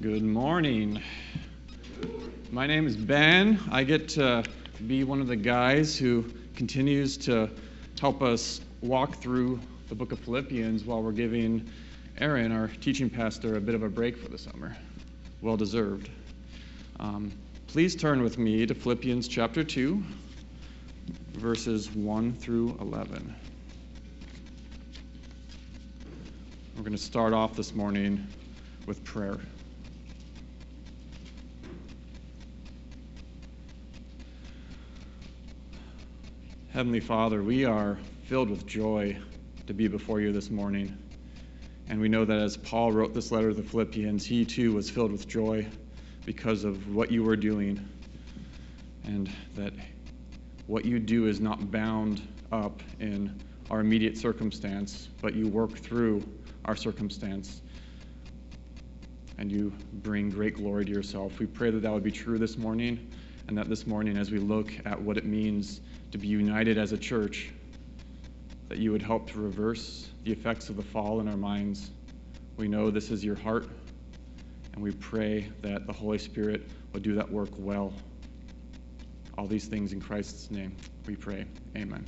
Good morning. My name is Ben. I get to be one of the guys who continues to help us walk through the book of Philippians while we're giving Aaron, our teaching pastor, a bit of a break for the summer. Well deserved. Um, please turn with me to Philippians chapter 2, verses 1 through 11. We're going to start off this morning with prayer. Heavenly Father, we are filled with joy to be before you this morning. And we know that as Paul wrote this letter to the Philippians, he too was filled with joy because of what you were doing. And that what you do is not bound up in our immediate circumstance, but you work through our circumstance and you bring great glory to yourself. We pray that that would be true this morning, and that this morning, as we look at what it means to be united as a church, that you would help to reverse the effects of the fall in our minds. We know this is your heart, and we pray that the Holy Spirit would do that work well. All these things in Christ's name, we pray. Amen.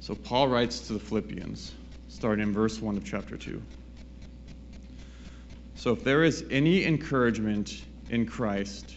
So, Paul writes to the Philippians, starting in verse 1 of chapter 2. So, if there is any encouragement in Christ,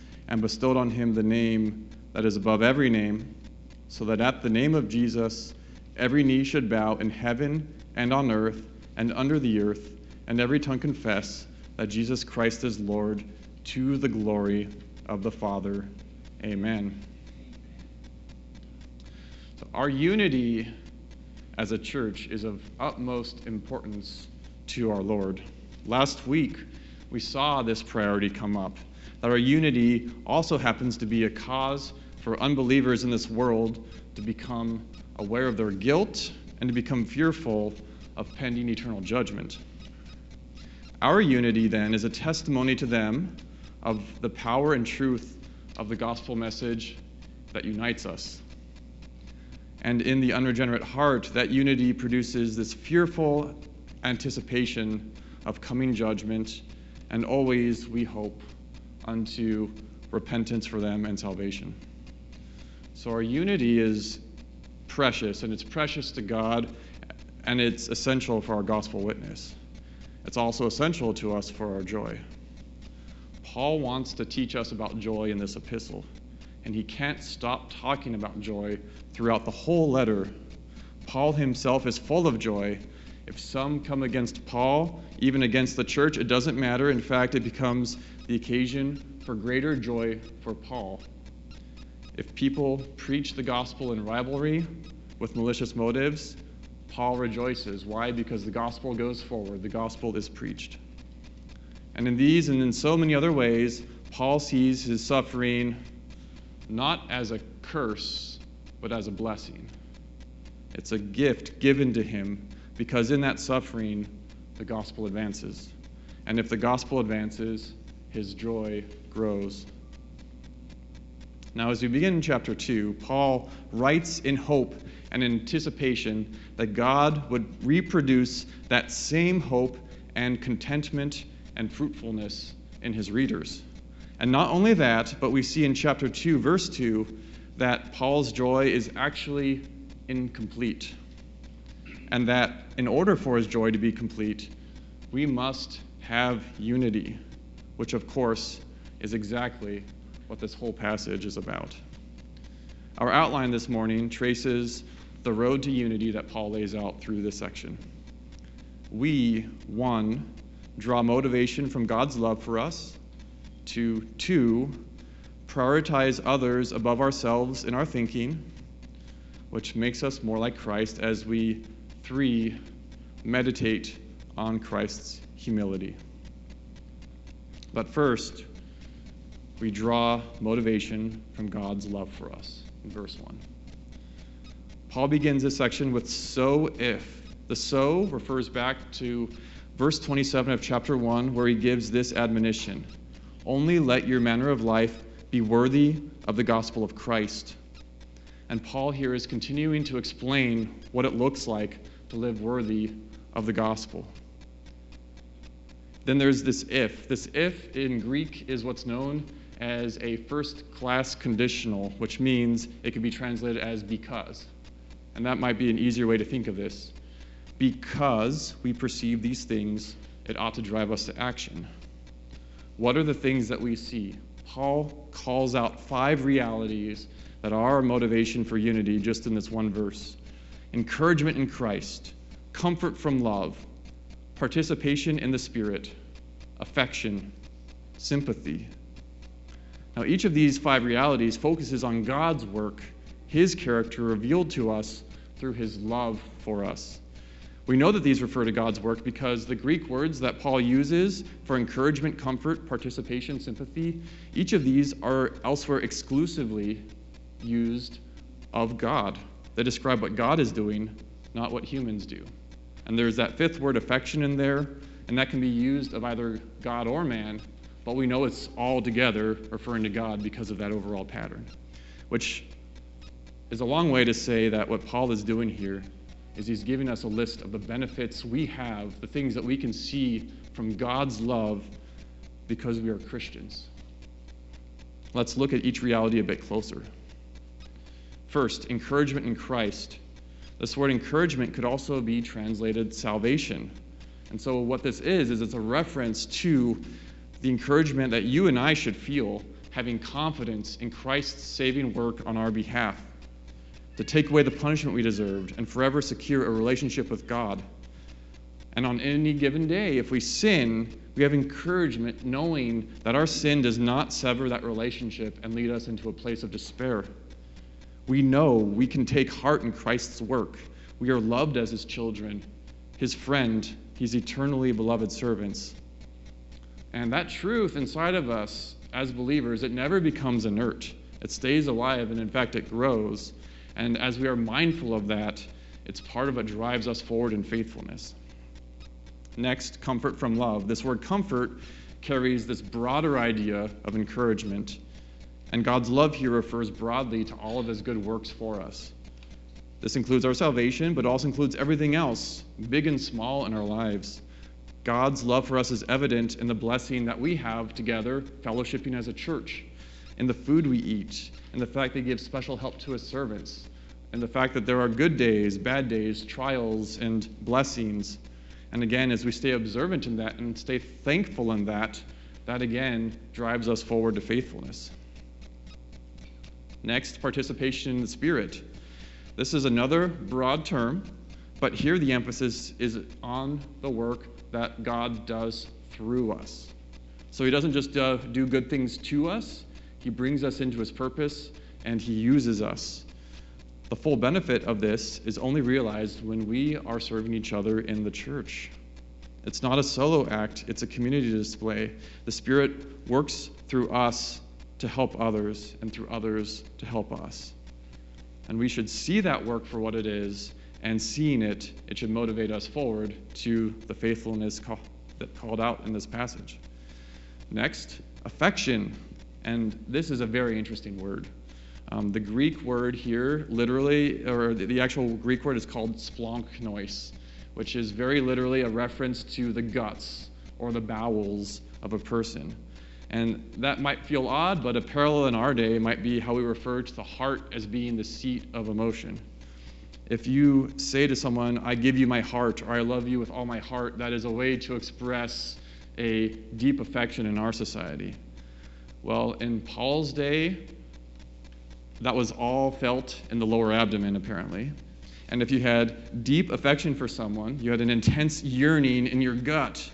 and bestowed on him the name that is above every name, so that at the name of Jesus every knee should bow in heaven and on earth and under the earth, and every tongue confess that Jesus Christ is Lord to the glory of the Father. Amen. So our unity as a church is of utmost importance to our Lord. Last week, we saw this priority come up that our unity also happens to be a cause for unbelievers in this world to become aware of their guilt and to become fearful of pending eternal judgment. Our unity, then, is a testimony to them of the power and truth of the gospel message that unites us. And in the unregenerate heart, that unity produces this fearful anticipation of coming judgment, and always, we hope, unto repentance for them and salvation. So our unity is precious, and it's precious to God, and it's essential for our gospel witness. It's also essential to us for our joy. Paul wants to teach us about joy in this epistle, and he can't stop talking about joy throughout the whole letter. Paul himself is full of joy. If some come against Paul, even against the church, it doesn't matter. In fact, it becomes the occasion for greater joy for Paul. If people preach the gospel in rivalry with malicious motives, Paul rejoices. Why? Because the gospel goes forward, the gospel is preached. And in these and in so many other ways, Paul sees his suffering not as a curse, but as a blessing. It's a gift given to him because in that suffering, the gospel advances. And if the gospel advances, his joy grows. Now, as we begin chapter 2, Paul writes in hope and anticipation that God would reproduce that same hope and contentment and fruitfulness in his readers. And not only that, but we see in chapter 2, verse 2, that Paul's joy is actually incomplete. And that in order for his joy to be complete, we must have unity. Which, of course, is exactly what this whole passage is about. Our outline this morning traces the road to unity that Paul lays out through this section. We, one, draw motivation from God's love for us, to two, prioritize others above ourselves in our thinking, which makes us more like Christ as we, three, meditate on Christ's humility. But first, we draw motivation from God's love for us in verse 1. Paul begins this section with so if. The so refers back to verse 27 of chapter 1, where he gives this admonition Only let your manner of life be worthy of the gospel of Christ. And Paul here is continuing to explain what it looks like to live worthy of the gospel. Then there's this if. This if in Greek is what's known as a first class conditional, which means it can be translated as because. And that might be an easier way to think of this. Because we perceive these things, it ought to drive us to action. What are the things that we see? Paul calls out five realities that are our motivation for unity just in this one verse encouragement in Christ, comfort from love, participation in the Spirit, affection, sympathy. Now, each of these five realities focuses on God's work, His character revealed to us through His love for us. We know that these refer to God's work because the Greek words that Paul uses for encouragement, comfort, participation, sympathy, each of these are elsewhere exclusively used of God. They describe what God is doing, not what humans do. And there's that fifth word, affection, in there, and that can be used of either God or man, but we know it's all together referring to God because of that overall pattern. Which is a long way to say that what Paul is doing here is he's giving us a list of the benefits we have, the things that we can see from God's love because we are Christians. Let's look at each reality a bit closer. First, encouragement in Christ. This word encouragement could also be translated salvation. And so, what this is, is it's a reference to the encouragement that you and I should feel having confidence in Christ's saving work on our behalf, to take away the punishment we deserved and forever secure a relationship with God. And on any given day, if we sin, we have encouragement knowing that our sin does not sever that relationship and lead us into a place of despair we know we can take heart in Christ's work. We are loved as his children, his friend, He's eternally beloved servants. And that truth inside of us as believers, it never becomes inert. It stays alive, and in fact, it grows. And as we are mindful of that, it's part of what drives us forward in faithfulness. Next, comfort from love. This word comfort carries this broader idea of encouragement. And God's love here refers broadly to all of his good works for us. This includes our salvation, but also includes everything else, big and small, in our lives. God's love for us is evident in the blessing that we have together, fellowshipping as a church, in the food we eat, in the fact that He gives special help to His servants, and the fact that there are good days, bad days, trials, and blessings. And again, as we stay observant in that and stay thankful in that, that again drives us forward to faithfulness. Next, participation in the Spirit. This is another broad term, but here the emphasis is on the work that God does through us. So he doesn't just uh, do good things to us, he brings us into his purpose and he uses us. The full benefit of this is only realized when we are serving each other in the church. It's not a solo act, it's a community display. The Spirit works through us to help others and through others to help us. And we should see that work for what it is, and seeing it, it should motivate us forward to the faithfulness call, that called out in this passage. Next, affection. And this is a very interesting word. Um, the Greek word here, literally, or the, the actual Greek word is called splanknois, which is very literally a reference to the guts or the bowels of a person. And that might feel odd, but a parallel in our day might be how we refer to the heart as being the seat of emotion. If you say to someone, I give you my heart, or I love you with all my heart, that is a way to express a deep affection in our society? Well, in Paul's day, that was all felt in the lower abdomen, apparently. And if you had deep affection for someone, you had an intense yearning in your gut.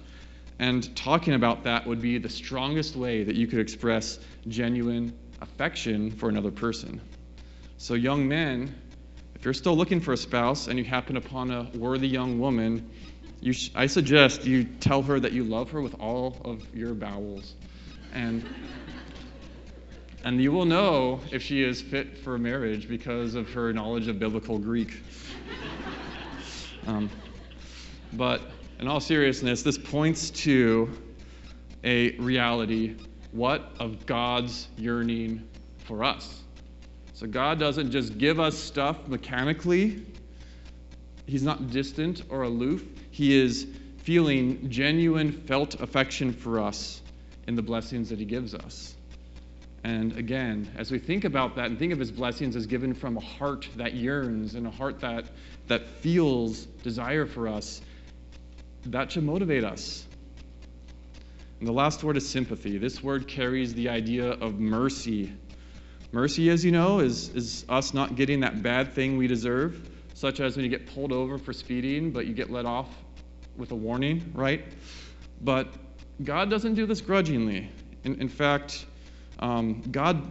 And talking about that would be the strongest way that you could express genuine affection for another person. So, young men, if you're still looking for a spouse and you happen upon a worthy young woman, sh- I suggest you tell her that you love her with all of your bowels. And, and you will know if she is fit for marriage because of her knowledge of biblical Greek. Um, but in all seriousness, this points to a reality what of God's yearning for us. So God doesn't just give us stuff mechanically, He's not distant or aloof. He is feeling genuine, felt affection for us in the blessings that He gives us. And again, as we think about that and think of His blessings as given from a heart that yearns and a heart that, that feels desire for us, that should motivate us. And the last word is sympathy. This word carries the idea of mercy Mercy, as you know, is, is us not getting that bad thing we deserve, such as when you get pulled over for speeding, but you get let off with a warning, right? But God doesn't do this grudgingly. In, in fact, um, God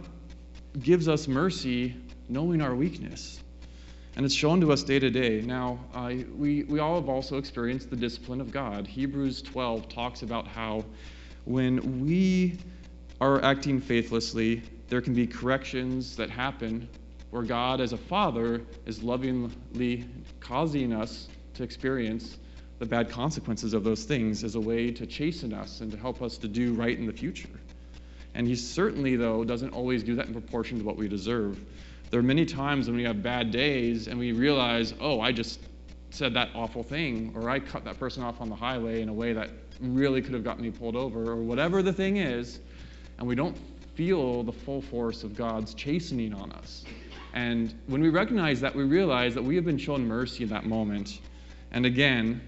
gives us mercy knowing our weakness. And it's shown to us day to day. Now, uh, we, we all have also experienced the discipline of God. Hebrews 12 talks about how when we are acting faithlessly, there can be corrections that happen where God, as a father, is lovingly causing us to experience the bad consequences of those things as a way to chasten us and to help us to do right in the future. And He certainly, though, doesn't always do that in proportion to what we deserve. There are many times when we have bad days and we realize, oh, I just said that awful thing, or I cut that person off on the highway in a way that really could have gotten me pulled over, or whatever the thing is, and we don't feel the full force of God's chastening on us. And when we recognize that, we realize that we have been shown mercy in that moment. And again,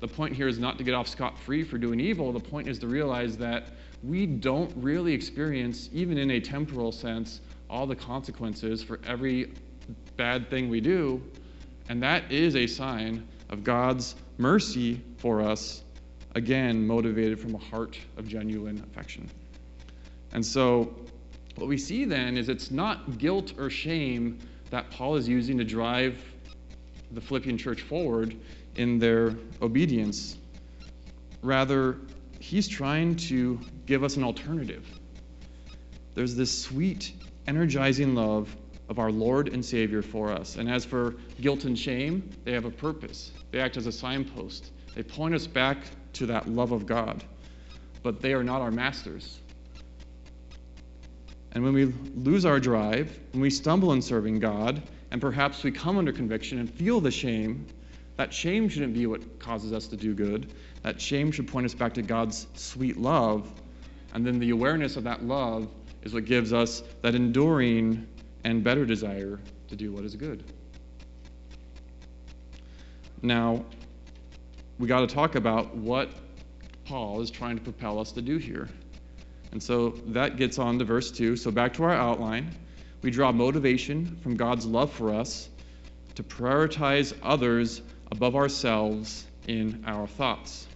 the point here is not to get off scot free for doing evil. The point is to realize that we don't really experience, even in a temporal sense, all the consequences for every bad thing we do. And that is a sign of God's mercy for us, again, motivated from a heart of genuine affection. And so, what we see then is it's not guilt or shame that Paul is using to drive the Philippian church forward in their obedience. Rather, he's trying to give us an alternative. There's this sweet, energizing love of our Lord and Savior for us. And as for guilt and shame, they have a purpose. They act as a signpost. They point us back to that love of God. But they are not our masters. And when we lose our drive, when we stumble in serving God, and perhaps we come under conviction and feel the shame, that shame shouldn't be what causes us to do good. That shame should point us back to God's sweet love. And then the awareness of that love is what gives us that enduring and better desire to do what is good. Now, we got to talk about what Paul is trying to propel us to do here. And so that gets on to verse 2. So back to our outline. We draw motivation from God's love for us to prioritize others above ourselves in our thoughts.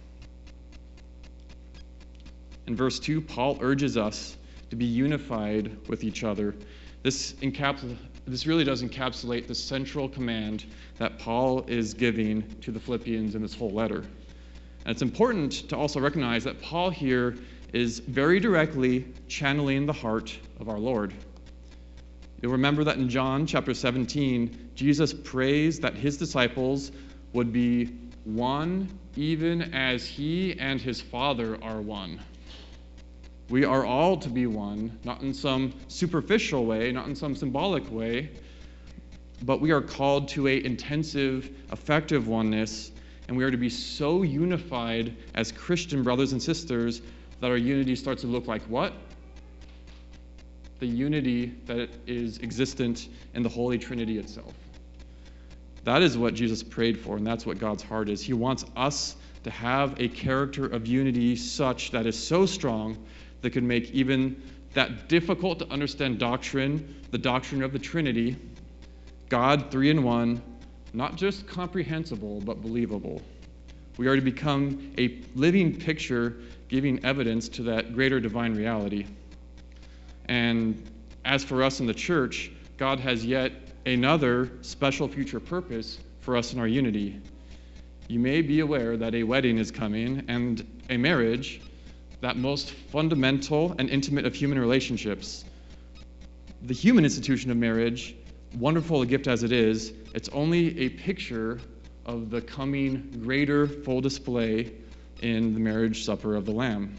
In verse 2, Paul urges us to be unified with each other. This, encapsul- this really does encapsulate the central command that Paul is giving to the Philippians in this whole letter. And it's important to also recognize that Paul here is very directly channeling the heart of our Lord. You'll remember that in John chapter 17, Jesus prays that his disciples would be one even as he and his Father are one. We are all to be one, not in some superficial way, not in some symbolic way, but we are called to a intensive, effective oneness, and we are to be so unified as Christian brothers and sisters that our unity starts to look like what? The unity that is existent in the Holy Trinity itself. That is what Jesus prayed for, and that's what God's heart is. He wants us to have a character of unity such that is so strong that could make even that difficult to understand doctrine, the doctrine of the Trinity, God three in one, not just comprehensible, but believable. We are to become a living picture giving evidence to that greater divine reality. And as for us in the church, God has yet another special future purpose for us in our unity. You may be aware that a wedding is coming and a marriage, that most fundamental and intimate of human relationships. The human institution of marriage, wonderful a gift as it is, it's only a picture of the coming greater full display in the marriage supper of the Lamb.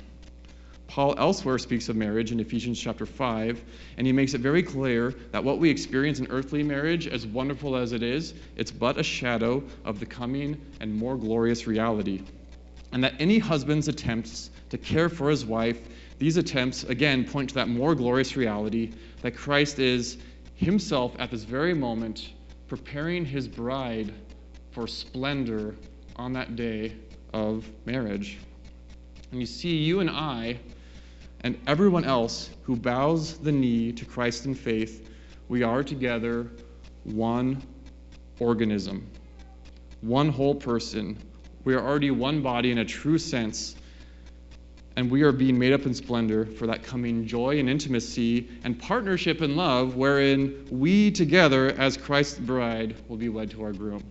Paul elsewhere speaks of marriage in Ephesians chapter 5, and he makes it very clear that what we experience in earthly marriage, as wonderful as it is, it's but a shadow of the coming and more glorious reality. And that any husband's attempts to care for his wife, these attempts, again, point to that more glorious reality that Christ is himself at this very moment preparing his bride for splendor on that day of marriage. And you see, you and I, and everyone else who bows the knee to Christ in faith, we are together one organism, one whole person. We are already one body in a true sense, and we are being made up in splendor for that coming joy and intimacy and partnership and love, wherein we together, as Christ's bride, will be led to our groom.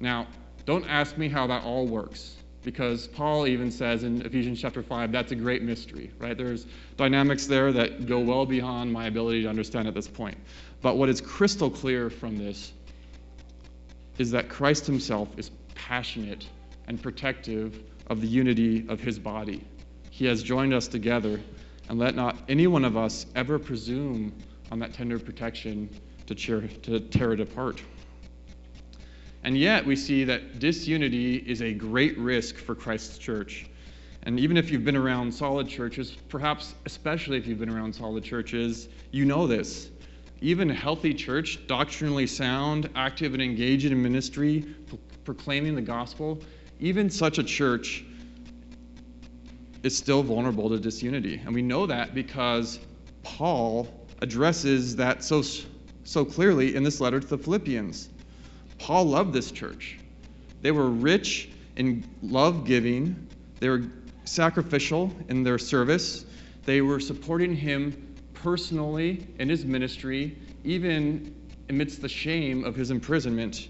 Now, don't ask me how that all works because Paul even says in Ephesians chapter 5 that's a great mystery, right? There's dynamics there that go well beyond my ability to understand at this point. But what is crystal clear from this is that Christ himself is passionate and protective of the unity of his body. He has joined us together, and let not any one of us ever presume on that tender protection to, cheer, to tear it apart. And yet, we see that disunity is a great risk for Christ's church. And even if you've been around solid churches, perhaps especially if you've been around solid churches, you know this. Even a healthy church, doctrinally sound, active and engaged in ministry, pro- proclaiming the gospel, even such a church is still vulnerable to disunity. And we know that because Paul addresses that so, so clearly in this letter to the Philippians. Paul loved this church. They were rich in love giving, they were sacrificial in their service, they were supporting him personally in his ministry, even amidst the shame of his imprisonment.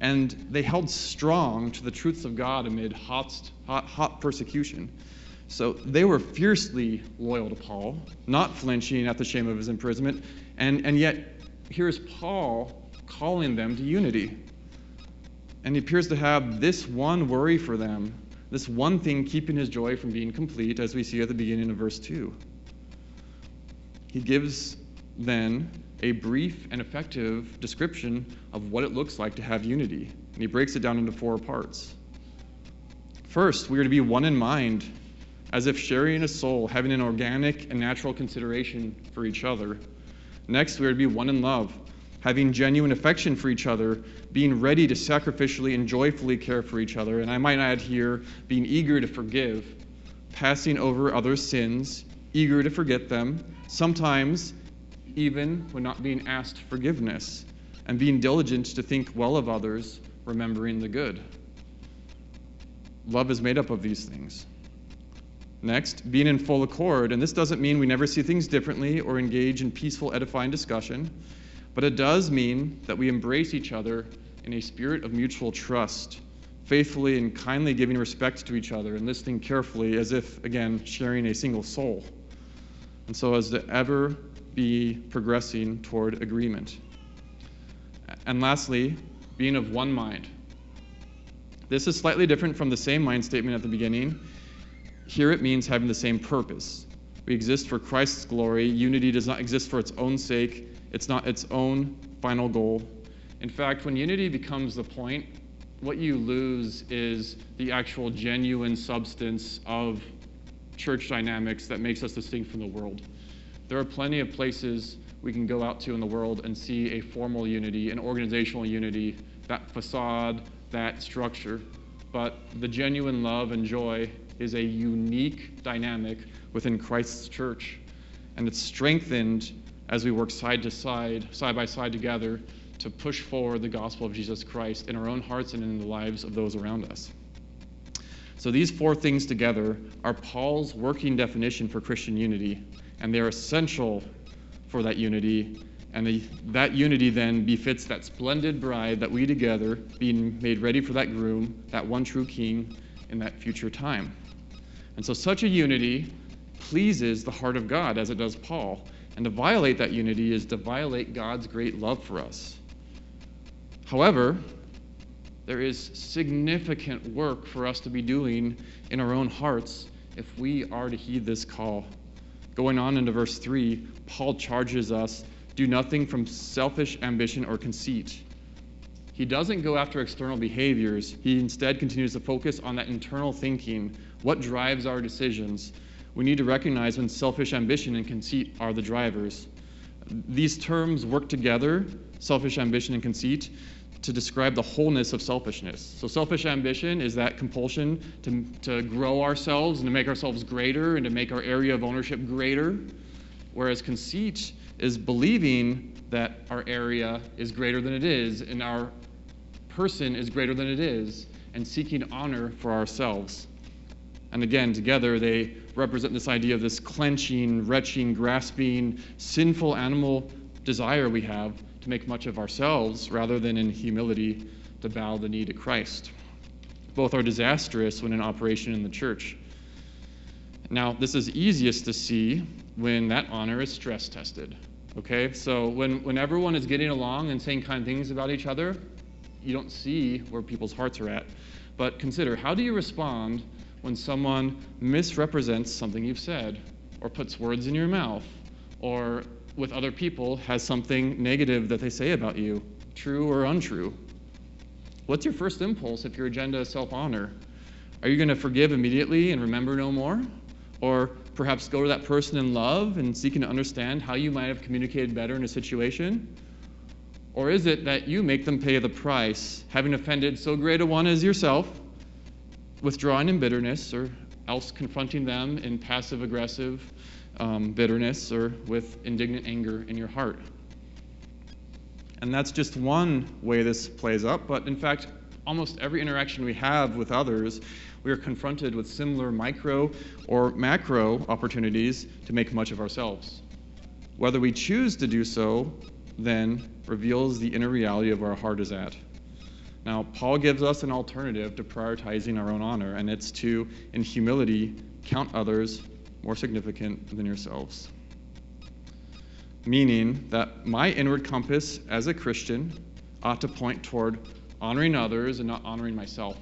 And they held strong to the truths of God amid hot, hot, hot persecution. So they were fiercely loyal to Paul, not flinching at the shame of his imprisonment. And, and yet, here's Paul calling them to unity. And he appears to have this one worry for them, this one thing keeping his joy from being complete, as we see at the beginning of verse 2. He gives then a brief and effective description of what it looks like to have unity. And he breaks it down into four parts. First, we are to be one in mind, as if sharing a soul, having an organic and natural consideration for each other. Next, we are to be one in love, having genuine affection for each other, being ready to sacrificially and joyfully care for each other, and I might add here, being eager to forgive, passing over others' sins, eager to forget them, sometimes even when not being asked forgiveness, and being diligent to think well of others, remembering the good. Love is made up of these things. Next, being in full accord, and this doesn't mean we never see things differently or engage in peaceful, edifying discussion. But it does mean that we embrace each other in a spirit of mutual trust, faithfully and kindly giving respect to each other and listening carefully as if, again, sharing a single soul. And so as to ever be progressing toward agreement. And lastly, being of one mind. This is slightly different from the same mind statement at the beginning. Here it means having the same purpose. We exist for Christ's glory. Unity does not exist for its own sake, it's not its own final goal. In fact, when unity becomes the point, what you lose is the actual genuine substance of church dynamics that makes us distinct from the world. There are plenty of places we can go out to in the world and see a formal unity, an organizational unity, that facade, that structure. but the genuine love and joy is a unique dynamic within Christ's church. And it's strengthened as we work side to side, side by side together to push forward the gospel of Jesus Christ in our own hearts and in the lives of those around us. So these four things together are Paul's working definition for Christian unity, and they're essential for that unity. And the, that unity then befits that splendid bride that we together, being made ready for that groom, that one true king, in that future time. And so such a unity pleases the heart of God, as it does Paul. And to violate that unity is to violate God's great love for us. However, there is significant work for us to be doing in our own hearts if we are to heed this call. Going on into verse 3, Paul charges us do nothing from selfish ambition or conceit. He doesn't go after external behaviors. He instead continues to focus on that internal thinking, what drives our decisions. We need to recognize when selfish ambition and conceit are the drivers. These terms work together, selfish ambition and conceit, to describe the wholeness of selfishness. So, selfish ambition is that compulsion to, to grow ourselves and to make ourselves greater and to make our area of ownership greater, whereas conceit is believing that our area is greater than it is and our person is greater than it is and seeking honor for ourselves. And again, together they represent this idea of this clenching, retching, grasping, sinful animal desire we have to make much of ourselves rather than in humility to bow the knee to Christ. Both are disastrous when in operation in the church. Now, this is easiest to see when that honor is stress tested. Okay? So when, when everyone is getting along and saying kind things about each other, you don't see where people's hearts are at. But consider how do you respond when someone misrepresents something you've said, or puts words in your mouth, or with other people has something negative that they say about you, true or untrue. What's your first impulse if your agenda is self honor? Are you going to forgive immediately and remember no more? Or perhaps go to that person in love and seeking to understand how you might have communicated better in a situation? Or is it that you make them pay the price, having offended so great a one as yourself, withdrawing in bitterness, or else confronting them in passive aggressive um, bitterness or with indignant anger in your heart. And that's just one way this plays up, but in fact, almost every interaction we have with others, we are confronted with similar micro or macro opportunities to make much of ourselves. Whether we choose to do so then reveals the inner reality of where our heart is at. Now, Paul gives us an alternative to prioritizing our own honor, and it's to, in humility, count others more significant than yourselves. Meaning that my inward compass as a Christian ought to point toward honoring others and not honoring myself.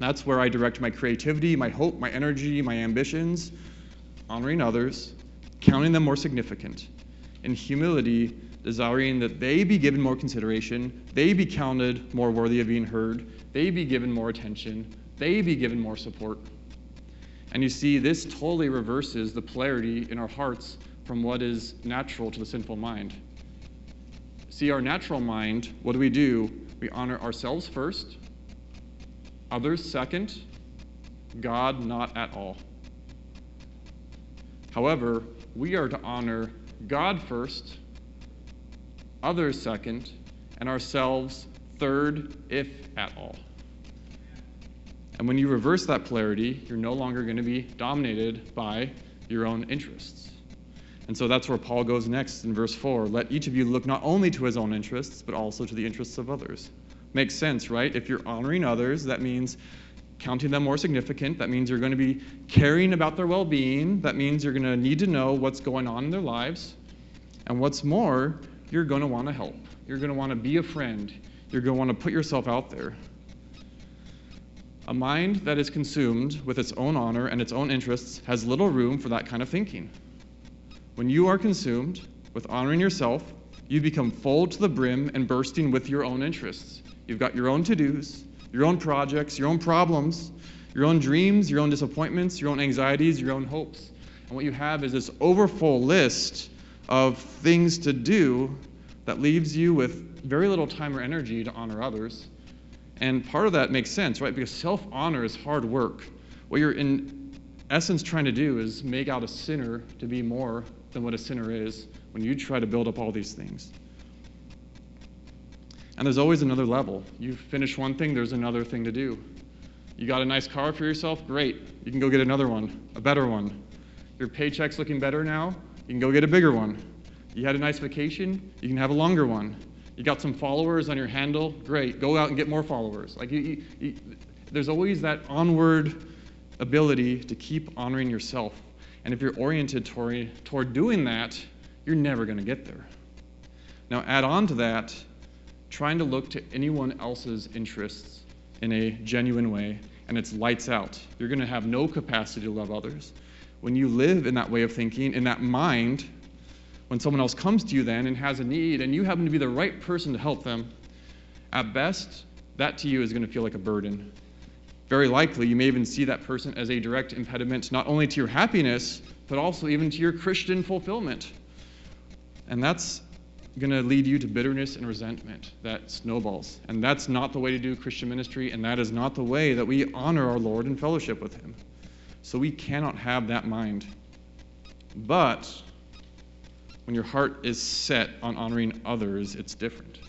That's where I direct my creativity, my hope, my energy, my ambitions, honoring others, counting them more significant. In humility, desiring that they be given more consideration, they be counted more worthy of being heard, they be given more attention, they be given more support. And you see, this totally reverses the polarity in our hearts from what is natural to the sinful mind. See, our natural mind, what do we do? We honor ourselves first, others second, God not at all. However, we are to honor God first, others second, and ourselves third, if at all. And when you reverse that polarity, you're no longer going to be dominated by your own interests. And so that's where Paul goes next in verse 4. Let each of you look not only to his own interests, but also to the interests of others. Makes sense, right? If you're honoring others, that means counting them more significant. That means you're going to be caring about their well being. That means you're going to need to know what's going on in their lives. And what's more, you're going to want to help. You're going to want to be a friend. You're going to want to put yourself out there. A mind that is consumed with its own honor and its own interests has little room for that kind of thinking. When you are consumed with honoring yourself, you become full to the brim and bursting with your own interests. You've got your own to dos, your own projects, your own problems, your own dreams, your own disappointments, your own anxieties, your own hopes. And what you have is this overfull list of things to do that leaves you with very little time or energy to honor others And part of that makes sense, right? Because self honor is hard work. What you're in essence trying to do is make out a sinner to be more than what a sinner is when you try to build up all these things. And there's always another level. You finish one thing, there's another thing to do. You got a nice car for yourself? Great. You can go get another one, a better one. Your paycheck's looking better now? You can go get a bigger one. You had a nice vacation? You can have a longer one. You got some followers on your handle? Great. Go out and get more followers. Like you, you, you, there's always that onward ability to keep honoring yourself. And if you're oriented toward, toward doing that, you're never going to get there. Now, add on to that, trying to look to anyone else's interests in a genuine way, and it's lights out. You're going to have no capacity to love others. When you live in that way of thinking, in that mind, when someone else comes to you then and has a need and you happen to be the right person to help them, at best, that to you is going to feel like a burden. Very likely, you may even see that person as a direct impediment not only to your happiness, but also even to your Christian fulfillment. And that's going to lead you to bitterness and resentment that snowballs. And that's not the way to do Christian ministry, and that is not the way that we honor our Lord and fellowship with Him. So we cannot have that mind. But when your heart is set on honoring others, it's different.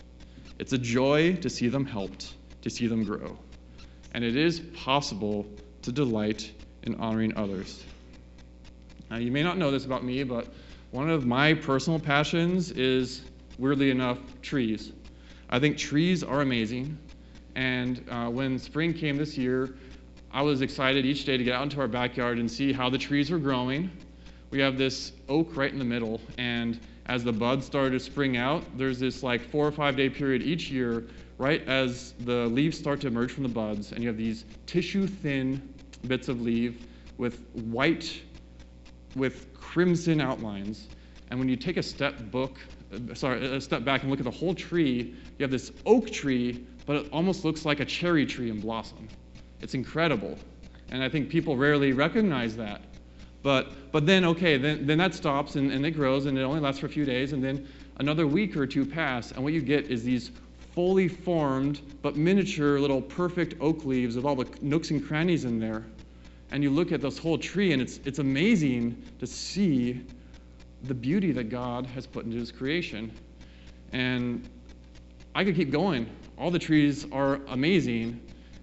It's a joy to see them helped, to see them grow. And it is possible to delight in honoring others. Now, you may not know this about me, but one of my personal passions is, weirdly enough, trees. I think trees are amazing. And uh, when spring came this year, I was excited each day to get out into our backyard and see how the trees were growing we have this oak right in the middle, and as the buds started to spring out, there's this like four or five day period each year, right as the leaves start to emerge from the buds, and you have these tissue thin bits of leaf with white, with crimson outlines. And when you take a step book, uh, sorry, a step back and look at the whole tree, you have this oak tree, but it almost looks like a cherry tree in blossom. It's incredible. And I think people rarely recognize that. But, but then, okay, then, then that stops and, and it grows and it only lasts for a few days. And then another week or two pass, and what you get is these fully formed but miniature little perfect oak leaves with all the nooks and crannies in there. And you look at this whole tree, and it's, it's amazing to see the beauty that God has put into his creation. And I could keep going. All the trees are amazing,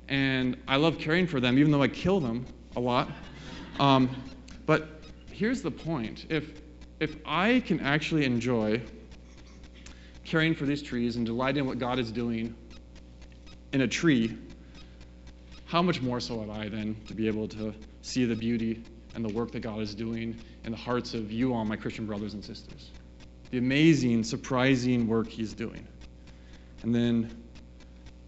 and I love caring for them, even though I kill them a lot. Um, but here's the point if, if I can actually enjoy caring for these trees and delighting in what God is doing in a tree, how much more so am I then to be able to see the beauty and the work that God is doing in the hearts of you all, my Christian brothers and sisters? The amazing, surprising work He's doing. And then,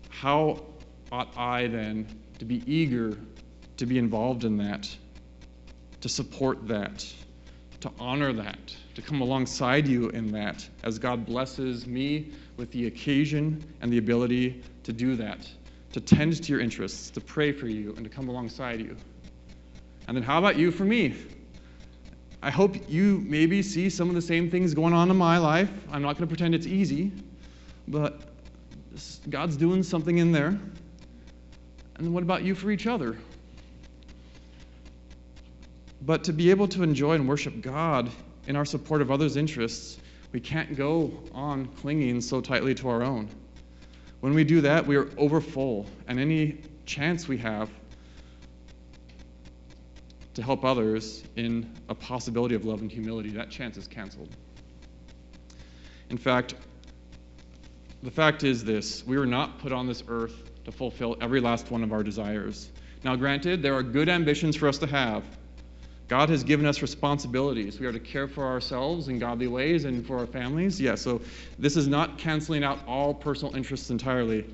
how ought I then to be eager to be involved in that to support that, to honor that, to come alongside you in that as God blesses me with the occasion and the ability to do that, to tend to your interests, to pray for you, and to come alongside you. And then, how about you for me? I hope you maybe see some of the same things going on in my life. I'm not going to pretend it's easy, but God's doing something in there. And what about you for each other? But to be able to enjoy and worship God in our support of others' interests, we can't go on clinging so tightly to our own. When we do that, we are overfull, and any chance we have to help others in a possibility of love and humility, that chance is canceled. In fact, the fact is this we were not put on this earth to fulfill every last one of our desires. Now, granted, there are good ambitions for us to have. God has given us responsibilities. We are to care for ourselves in godly ways and for our families. Yeah, so this is not canceling out all personal interests entirely.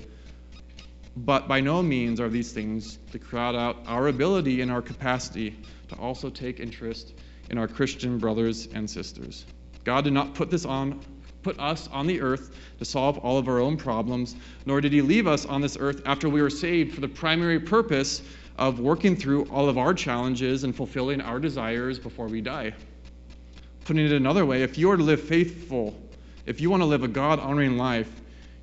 But by no means are these things to crowd out our ability and our capacity to also take interest in our Christian brothers and sisters. God did not put this on put us on the earth to solve all of our own problems, nor did he leave us on this earth after we were saved for the primary purpose of working through all of our challenges and fulfilling our desires before we die. Putting it another way, if you are to live faithful, if you want to live a God honoring life,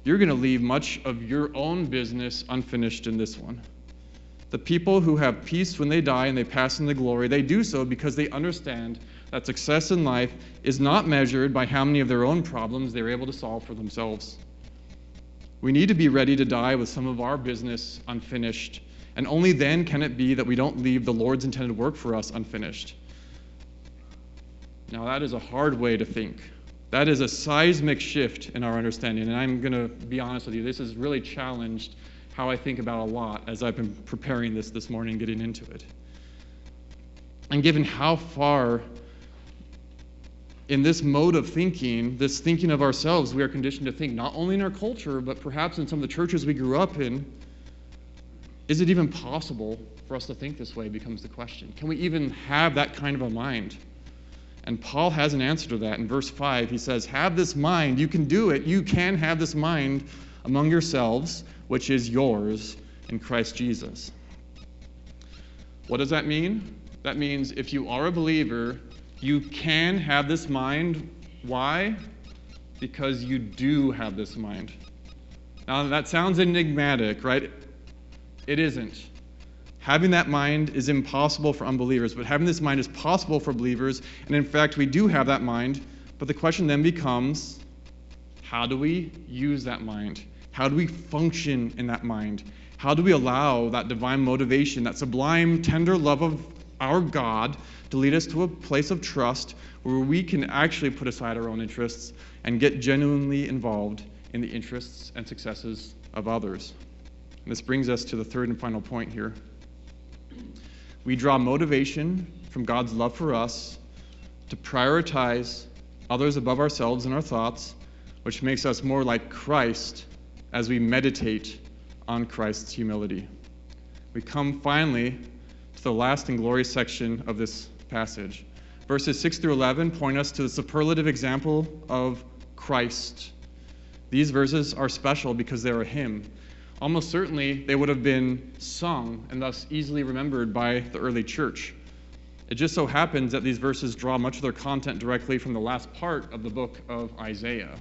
you're going to leave much of your own business unfinished in this one. The people who have peace when they die and they pass into glory, they do so because they understand that success in life is not measured by how many of their own problems they're able to solve for themselves. We need to be ready to die with some of our business unfinished, and only then can it be that we don't leave the Lord's intended work for us unfinished. Now, that is a hard way to think. That is a seismic shift in our understanding. And I'm going to be honest with you, this has really challenged how I think about a lot as I've been preparing this this morning, getting into it. And given how far in this mode of thinking, this thinking of ourselves, we are conditioned to think not only in our culture, but perhaps in some of the churches we grew up in, is it even possible for us to think this way? Becomes the question. Can we even have that kind of a mind? And Paul has an answer to that in verse 5. He says, Have this mind. You can do it. You can have this mind among yourselves, which is yours in Christ Jesus. What does that mean? That means if you are a believer, you can have this mind. Why? Because you do have this mind. Now, that sounds enigmatic, right? It isn't. Having that mind is impossible for unbelievers, but having this mind is possible for believers. And in fact, we do have that mind. But the question then becomes how do we use that mind? How do we function in that mind? How do we allow that divine motivation, that sublime, tender love of our God to lead us to a place of trust where we can actually put aside our own interests and get genuinely involved in the interests and successes of others? And this brings us to the third and final point here. We draw motivation from God's love for us to prioritize others above ourselves in our thoughts, which makes us more like Christ as we meditate on Christ's humility. We come finally the last and glorious section of this passage. Verses 6 through 11 point us to the superlative example of Christ. These verses are special because they're a hymn almost certainly they would have been sung and thus easily remembered by the early church. It just so happens that these verses draw much of their content directly from the last part of the book of Isaiah.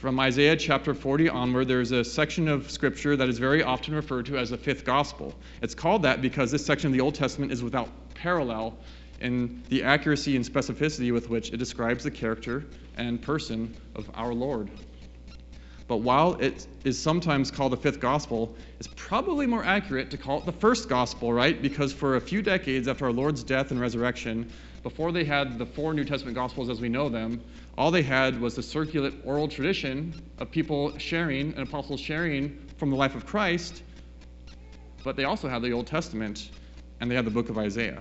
From Isaiah chapter 40 onward, there's a section of scripture that is very often referred to as the fifth gospel. It's called that because this section of the Old Testament is without parallel in the accuracy and specificity with which it describes the character and person of our Lord. But while it is sometimes called the fifth gospel, it's probably more accurate to call it the first gospel, right? Because for a few decades after our Lord's death and resurrection, before they had the four New Testament gospels as we know them, all they had was the circulate oral tradition of people sharing and apostles sharing from the life of Christ. But they also had the Old Testament and they had the book of Isaiah.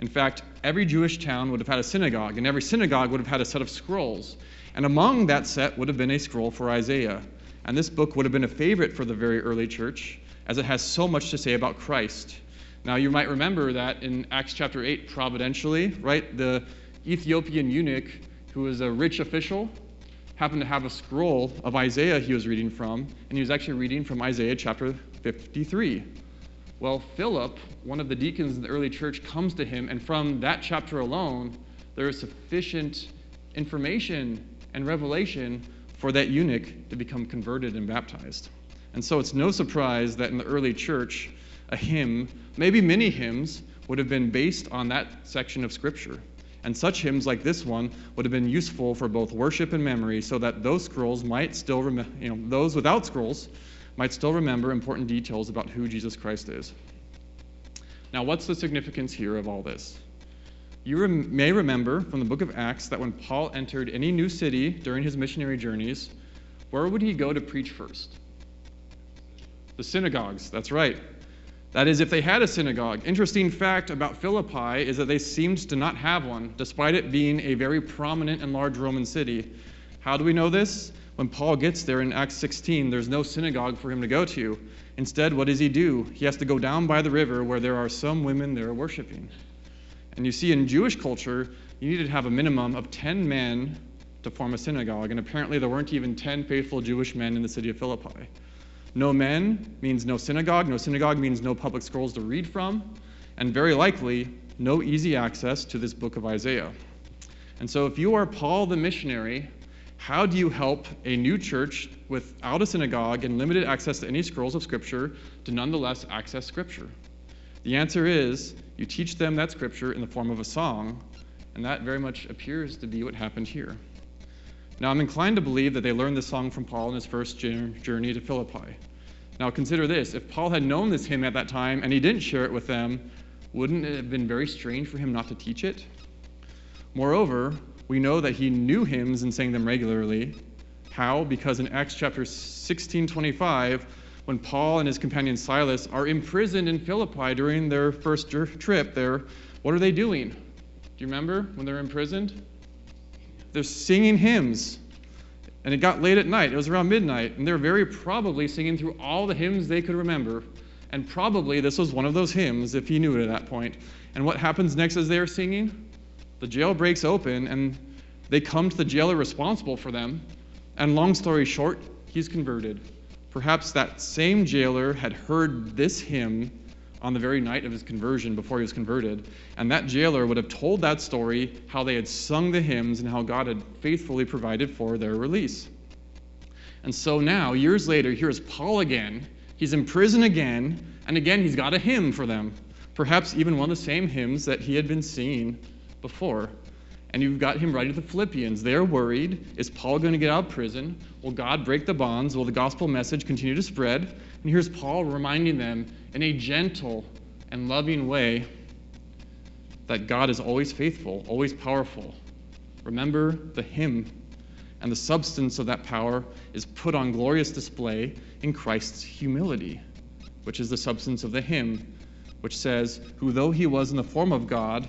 In fact, every Jewish town would have had a synagogue, and every synagogue would have had a set of scrolls. And among that set would have been a scroll for Isaiah. And this book would have been a favorite for the very early church, as it has so much to say about Christ. Now, you might remember that in Acts chapter 8, providentially, right, the Ethiopian eunuch, who was a rich official, happened to have a scroll of Isaiah he was reading from, and he was actually reading from Isaiah chapter 53. Well, Philip, one of the deacons in the early church, comes to him, and from that chapter alone, there is sufficient information and revelation for that eunuch to become converted and baptized. And so it's no surprise that in the early church, a hymn, maybe many hymns, would have been based on that section of Scripture. And such hymns like this one would have been useful for both worship and memory so that those scrolls might still remember, you know, those without scrolls might still remember important details about who Jesus Christ is. Now, what's the significance here of all this? You rem- may remember from the book of Acts that when Paul entered any new city during his missionary journeys, where would he go to preach first? The synagogues, that's right. That is, if they had a synagogue. Interesting fact about Philippi is that they seemed to not have one, despite it being a very prominent and large Roman city. How do we know this? When Paul gets there in Acts 16, there's no synagogue for him to go to. Instead, what does he do? He has to go down by the river where there are some women there worshiping. And you see, in Jewish culture, you needed to have a minimum of 10 men to form a synagogue, and apparently there weren't even 10 faithful Jewish men in the city of Philippi. No men means no synagogue. No synagogue means no public scrolls to read from, and very likely, no easy access to this book of Isaiah. And so, if you are Paul the missionary, How do you help a new church without a synagogue and limited access to any scrolls of Scripture to nonetheless access Scripture? The answer is you teach them that Scripture in the form of a song, and that very much appears to be what happened here. Now, I'm inclined to believe that they learned this song from Paul in his first journey to Philippi. Now, consider this if Paul had known this hymn at that time and he didn't share it with them, wouldn't it have been very strange for him not to teach it? Moreover, we know that he knew hymns and sang them regularly. How? Because in Acts chapter 16 25, when Paul and his companion Silas are imprisoned in Philippi during their first trip there, what are they doing? Do you remember when they're imprisoned? They're singing hymns. And it got late at night. It was around midnight. And they're very probably singing through all the hymns they could remember. And probably this was one of those hymns, if he knew it at that point. And what happens next as they're singing? The jail breaks open and they come to the jailer responsible for them. And long story short, he's converted. Perhaps that same jailer had heard this hymn on the very night of his conversion before he was converted. And that jailer would have told that story, how they had sung the hymns and how God had faithfully provided for their release. And so now, years later, here's Paul again. He's in prison again, and again he's got a hymn for them. Perhaps even one of the same hymns that he had been singing before. And you've got him writing to the Philippians. They're worried. Is Paul going to get out of prison? Will God break the bonds? Will the gospel message continue to spread? And here's Paul reminding them in a gentle and loving way that God is always faithful, always powerful. Remember the hymn, and the substance of that power is put on glorious display in Christ's humility, which is the substance of the hymn, which says, Who though he was in the form of God,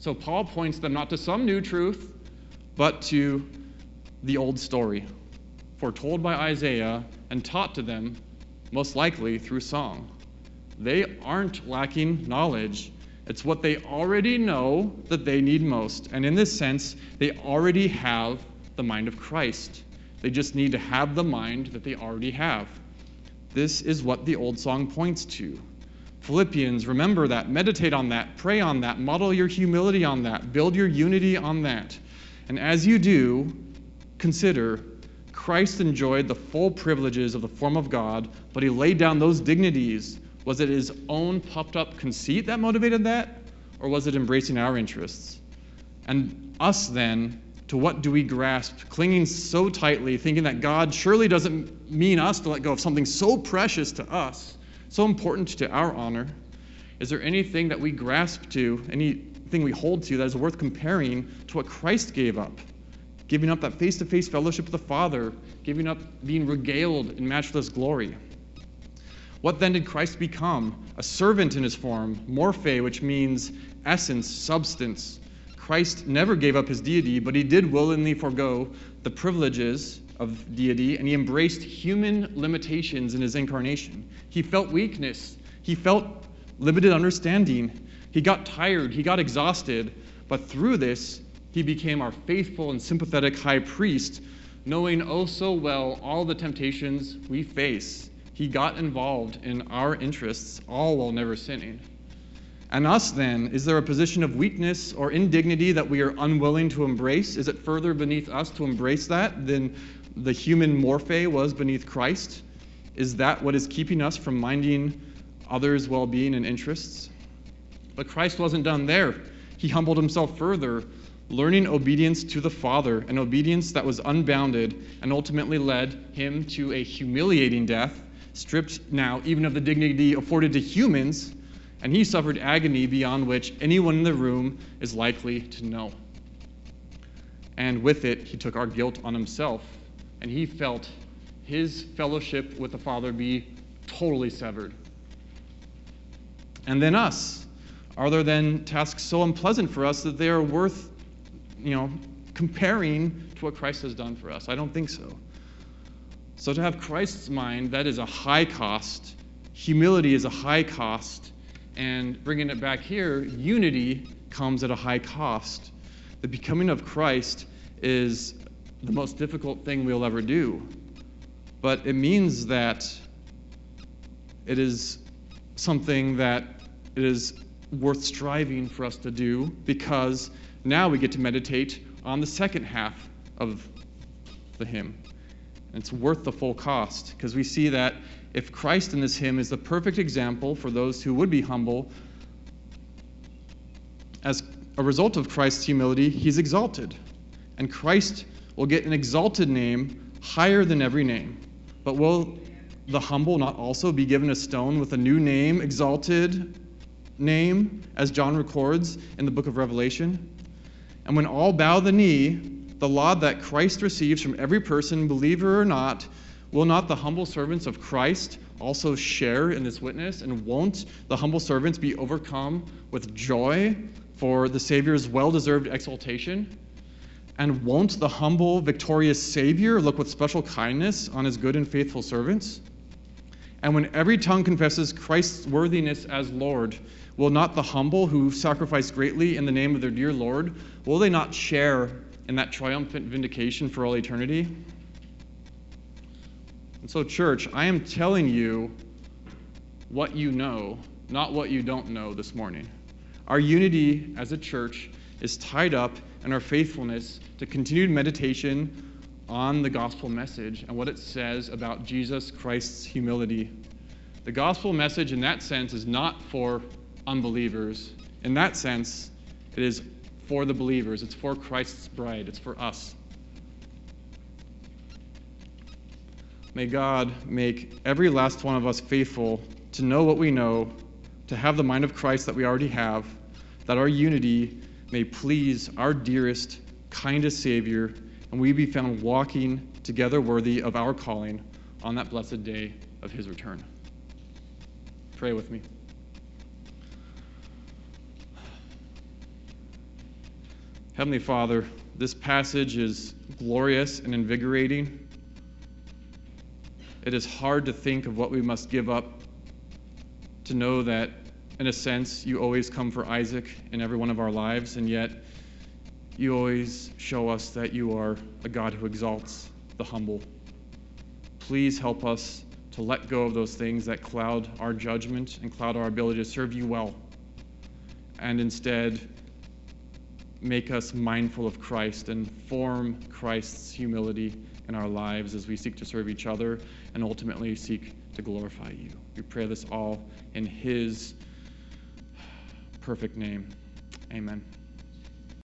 So Paul points them not to some new truth, but to the old story, foretold by Isaiah and taught to them, most likely through song. They aren't lacking knowledge. It's what they already know that they need most. And in this sense, they already have the mind of Christ. They just need to have the mind that they already have. This is what the old song points to. Philippians, remember that, meditate on that, pray on that, model your humility on that, build your unity on that. And as you do, consider Christ enjoyed the full privileges of the form of God, but he laid down those dignities. Was it his own puffed up conceit that motivated that? Or was it embracing our interests? And us then, to what do we grasp? Clinging so tightly, thinking that God surely doesn't mean us to let go of something so precious to us so important to our honor? Is there anything that we grasp to, anything we hold to that is worth comparing to what Christ gave up? Giving up that face to face fellowship with the Father, giving up being regaled in matchless glory. What then did Christ become? A servant in his form, morphe, which means essence, substance. Christ never gave up his deity, but he did willingly forego the privileges of deity, and he embraced human limitations in his incarnation. He felt weakness, he felt limited understanding, he got tired, he got exhausted, but through this, he became our faithful and sympathetic high priest, knowing oh so well all the temptations we face. He got involved in our interests, all while never sinning. And us, then, is there a position of weakness or indignity that we are unwilling to embrace? Is it further beneath us to embrace that than the human morphe was beneath Christ? Is that what is keeping us from minding others' well being and interests? But Christ wasn't done there. He humbled himself further, learning obedience to the Father, an obedience that was unbounded and ultimately led him to a humiliating death, stripped now even of the dignity afforded to humans, and he suffered agony beyond which anyone in the room is likely to know. And with it, he took our guilt on himself and he felt his fellowship with the Father be totally severed. And then us. Are there then tasks so unpleasant for us that they are worth, you know, comparing to what Christ has done for us? I don't think so. So, to have Christ's mind, that is a high cost. Humility is a high cost. And bringing it back here, unity comes at a high cost. The becoming of Christ is the most difficult thing we'll ever do. But it means that it is something that it is worth striving for us to do because now we get to meditate on the second half of the hymn. And it's worth the full cost because we see that if Christ in this hymn is the perfect example for those who would be humble, as a result of Christ's humility, he's exalted. And Christ will get an exalted name higher than every name. But will the humble not also be given a stone with a new name, exalted name, as John records in the book of Revelation? And when all bow the knee, the laud that Christ receives from every person, believer or not, will not the humble servants of Christ also share in this witness? And won't the humble servants be overcome with joy for the Savior's well deserved exaltation? And won't the humble, victorious Savior look with special kindness on his good and faithful servants? And when every tongue confesses Christ's worthiness as Lord, will not the humble who sacrifice greatly in the name of their dear Lord, will they not share in that triumphant vindication for all eternity? And so, church, I am telling you what you know, not what you don't know this morning. Our unity as a church is tied up in our faithfulness to continued meditation on the gospel message and what it says about Jesus Christ's humility. The gospel message, in that sense, is not for unbelievers. In that sense, it is for the believers, it's for Christ's bride, it's for us. May God make every last one of us faithful to know what we know, to have the mind of Christ that we already have, that our unity may please our dearest, kindest Savior and we be found walking together worthy of our calling on that blessed day of his return. Pray with me. Heavenly Father, this passage is glorious and invigorating. It is hard to think of what we must give up to know that, in a sense, you always come for Isaac in every one of our lives, and yet you always show us that you are a God who exalts the humble. Please help us to let go of those things that cloud our judgment and cloud our ability to serve you well, and instead make us mindful of Christ and form Christ's humility in our lives as we seek to serve each other and ultimately seek to glorify you. We pray this all in His perfect name. Amen.